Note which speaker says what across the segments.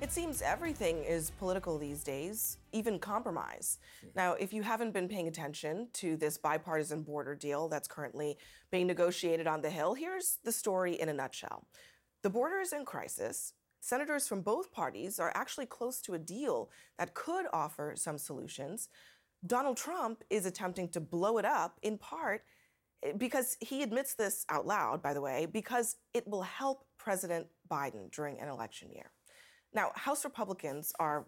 Speaker 1: It seems everything is political these days, even compromise. Now, if you haven't been paying attention to this bipartisan border deal that's currently being negotiated on the Hill, here's the story in a nutshell. The border is in crisis. Senators from both parties are actually close to a deal that could offer some solutions. Donald Trump is attempting to blow it up in part eh, because he admits this out loud, by the way, because it will help President Biden during an election year. Now, House Republicans are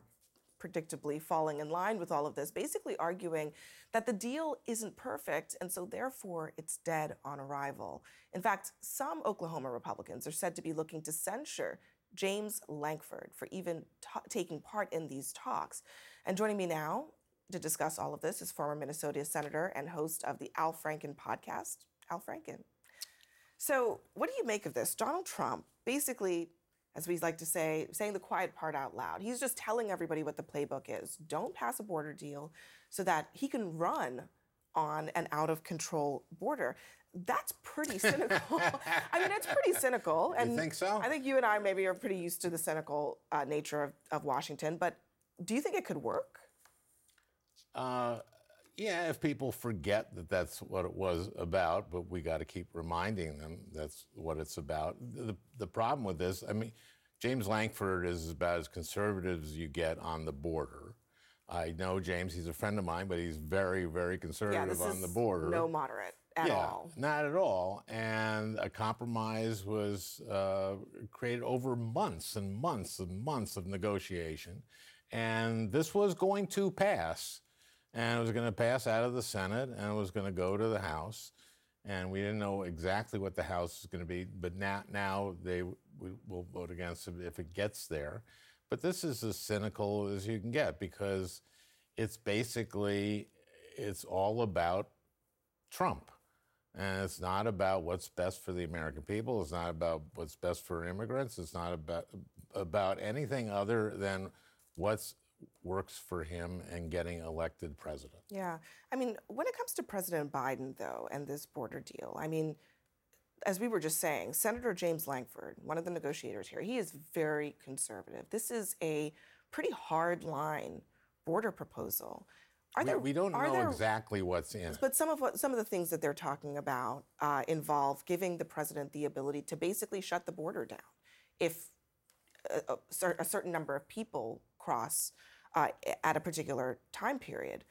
Speaker 1: predictably falling in line with all of this, basically arguing that the deal isn't perfect and so therefore it's dead on arrival. In fact, some Oklahoma Republicans are said to be looking to censure James Lankford for even taking part in these talks. And joining me now to discuss all of this is former Minnesota Senator and host of the Al Franken podcast, Al Franken. So, what do you make of this? Donald Trump basically as we like to say, saying the quiet part out loud. He's just telling everybody what the playbook is. Don't pass a border deal so that he can run on an out of control border. That's pretty cynical. I mean, it's pretty cynical.
Speaker 2: And you think so?
Speaker 1: I think you and I maybe are pretty used to the cynical uh, nature of, of Washington, but do you think it could work?
Speaker 2: Uh, yeah, if people forget that that's what it was about, but we got to keep reminding them that's what it's about. The, the problem with this, I mean, James Lankford is about as conservative as you get on the border. I know James, he's a friend of mine, but he's very, very conservative
Speaker 1: yeah,
Speaker 2: on the border.
Speaker 1: No moderate at
Speaker 2: yeah,
Speaker 1: all.
Speaker 2: Not at all. And a compromise was uh, created over months and months and months of negotiation. And this was going to pass and it was going to pass out of the Senate and it was going to go to the House. And we didn't know exactly what the House is going to be, but now, now they will vote against it if it gets there. But this is as cynical as you can get because it's basically it's all about Trump. And it's not about what's best for the American people. It's not about what's best for immigrants. It's not about about anything other than what's works for him and getting elected president.
Speaker 1: Yeah. I mean, when it comes to President Biden, though, and this border deal, I mean, as we were just saying, Senator James Lankford, one of the negotiators here, he is very conservative. This is a pretty hard line border proposal.
Speaker 2: Are there, we don't know there, exactly what's in
Speaker 1: But some of what some of the things that they're talking about uh, involve giving the president the ability to basically shut the border down if a, a certain number of people cross uh, at a particular time period.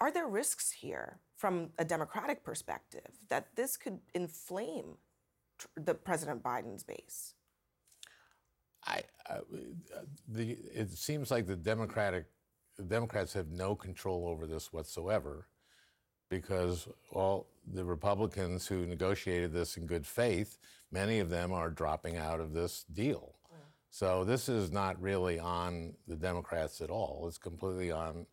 Speaker 1: Are there risks here from a Democratic perspective that this could inflame tr- the President Biden's base?
Speaker 2: I, the, it seems like the Democratic the Democrats have no control over this whatsoever because all the Republicans who negotiated this in good faith, many of them are dropping out of this deal. So this is not really on the Democrats at all. It's completely on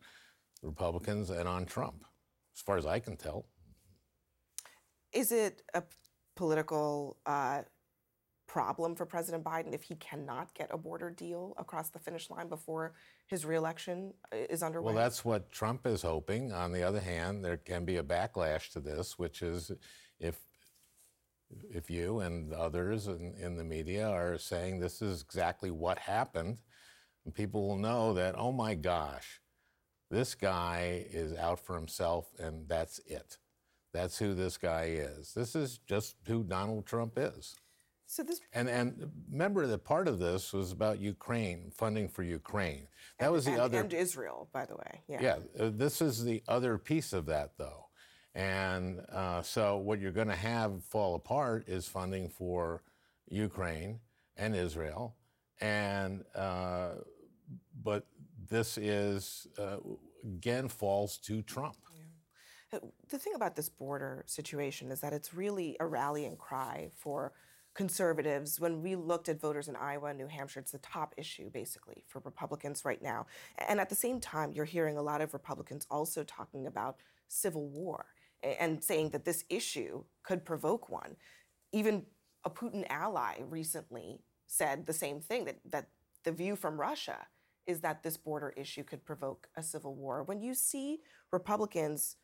Speaker 2: Republicans and on Trump, as far as I can tell.
Speaker 1: Is it a political uh, problem for President Biden if he cannot get a border deal across the finish line before his reelection is underway?
Speaker 2: Well, that's what Trump is hoping. On the other hand, there can be a backlash to this, which is if if you and others in, in, the media are saying this is exactly what happened, people will know that, oh my gosh, this guy is out for himself and that's it. That's who this guy is. This is just who Donald Trump is.
Speaker 1: So this
Speaker 2: and and remember that part of this was about Ukraine funding for Ukraine. That
Speaker 1: and,
Speaker 2: was the
Speaker 1: and,
Speaker 2: other
Speaker 1: and Israel, by the way. Yeah.
Speaker 2: Yeah. Uh, this is the other piece of that, though. And uh, so, what you're going to have fall apart is funding for Ukraine and Israel. And, uh, but this is, uh, again, falls to Trump.
Speaker 1: The thing about this border situation is that it's really a rallying cry for conservatives. When we looked at voters in Iowa and New Hampshire, it's the top issue basically for Republicans right now. And at the same time, you're hearing a lot of Republicans also talking about civil war and saying that this issue could provoke one. Even a Putin ally recently said the same thing that, that the view from Russia is that this border issue could provoke a civil war. When you see Republicans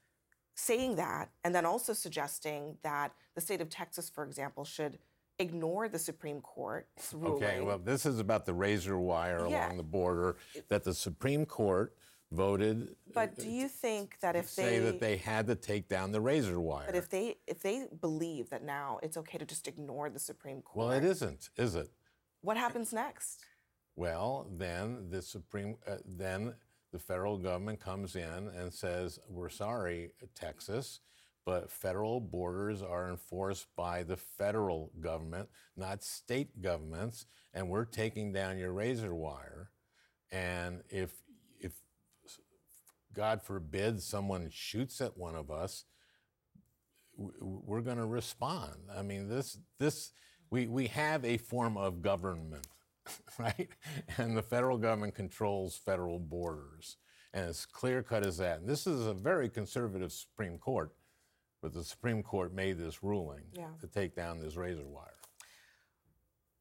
Speaker 1: saying that and then also suggesting that the state of Texas, for example, should ignore the Supreme Court's ruling.
Speaker 2: Okay, well, this is about the razor wire
Speaker 1: Yeah.
Speaker 2: along the border that the Supreme Court voted
Speaker 1: but do you think that if
Speaker 2: say
Speaker 1: they, say
Speaker 2: that they had to take down the razor wire.
Speaker 1: but if they if they believe that now it's okay to just ignore the Supreme Court,
Speaker 2: well, it isn't, is it?
Speaker 1: what happens next?
Speaker 2: Well, then the Supreme, uh, then the federal government comes in and says, "We're sorry, Texas, but federal borders are enforced by the federal government, not state governments, and we're taking down your razor wire. And if, if God forbid, someone shoots at one of us, we're going to respond. I mean, this, this, we, we have a form of government, right? And the federal government controls federal borders. And it's clear cut as that. And this is a very conservative Supreme Court, but the Supreme Court made this ruling
Speaker 1: Yeah.
Speaker 2: to take down this razor wire.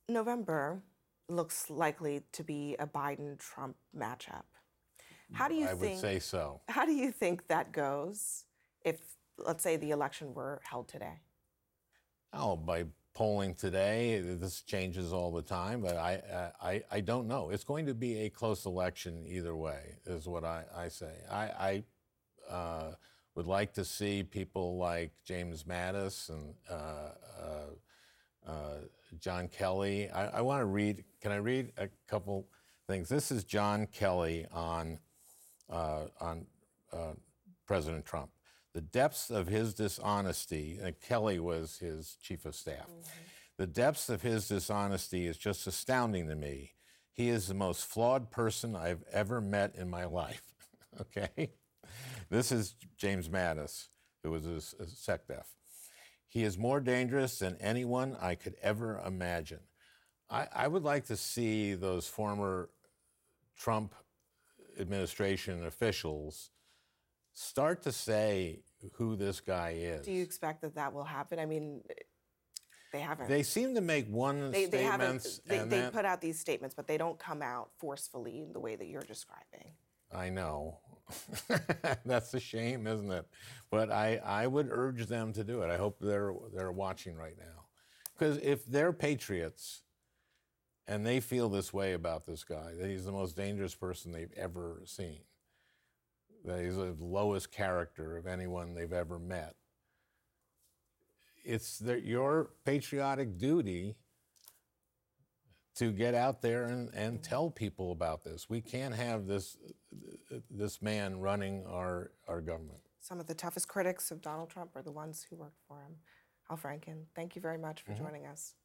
Speaker 1: November looks likely to be a Biden Trump matchup. How do you
Speaker 2: I would
Speaker 1: think
Speaker 2: say so.
Speaker 1: how do you think that goes if let's say the election were held today?
Speaker 2: Oh, by polling today, this changes all the time, but I, I, I don't know. It's going to be a close election either way, is what I, I say. I, I uh, would like to see people like James Mattis and uh, uh, uh, John Kelly. I, I want to read, can I read a couple things? This is John Kelly on, uh, on uh, President Trump. The depths of his dishonesty, and Kelly was his chief of staff. The depths of his dishonesty is just astounding to me. He is the most flawed person I've ever met in my life. okay? This is James Mattis, who was a, a SecDef. He is more dangerous than anyone I could ever imagine. I, I would like to see those former Trump administration officials start to say who this guy is.
Speaker 1: Do you expect that that will happen? I mean, they haven't.
Speaker 2: They seem to make one
Speaker 1: they, they
Speaker 2: statements
Speaker 1: They,
Speaker 2: and
Speaker 1: they
Speaker 2: then
Speaker 1: put out these statements, but they don't come out forcefully in the way that you're describing.
Speaker 2: I know. That's a shame, isn't it? But I, I would urge them to do it. I hope they're they're watching right now. Because if they're patriots and they feel this way about this guy, that he's the most dangerous person they've ever seen, that he's the lowest character of anyone they've ever met, it's their, your patriotic duty to get out there and, and tell people about this. We can't have this this man running our, our government.
Speaker 1: Some of the toughest critics of Donald Trump are the ones who worked for him. Al Franken, thank you very much for mm-hmm. joining us.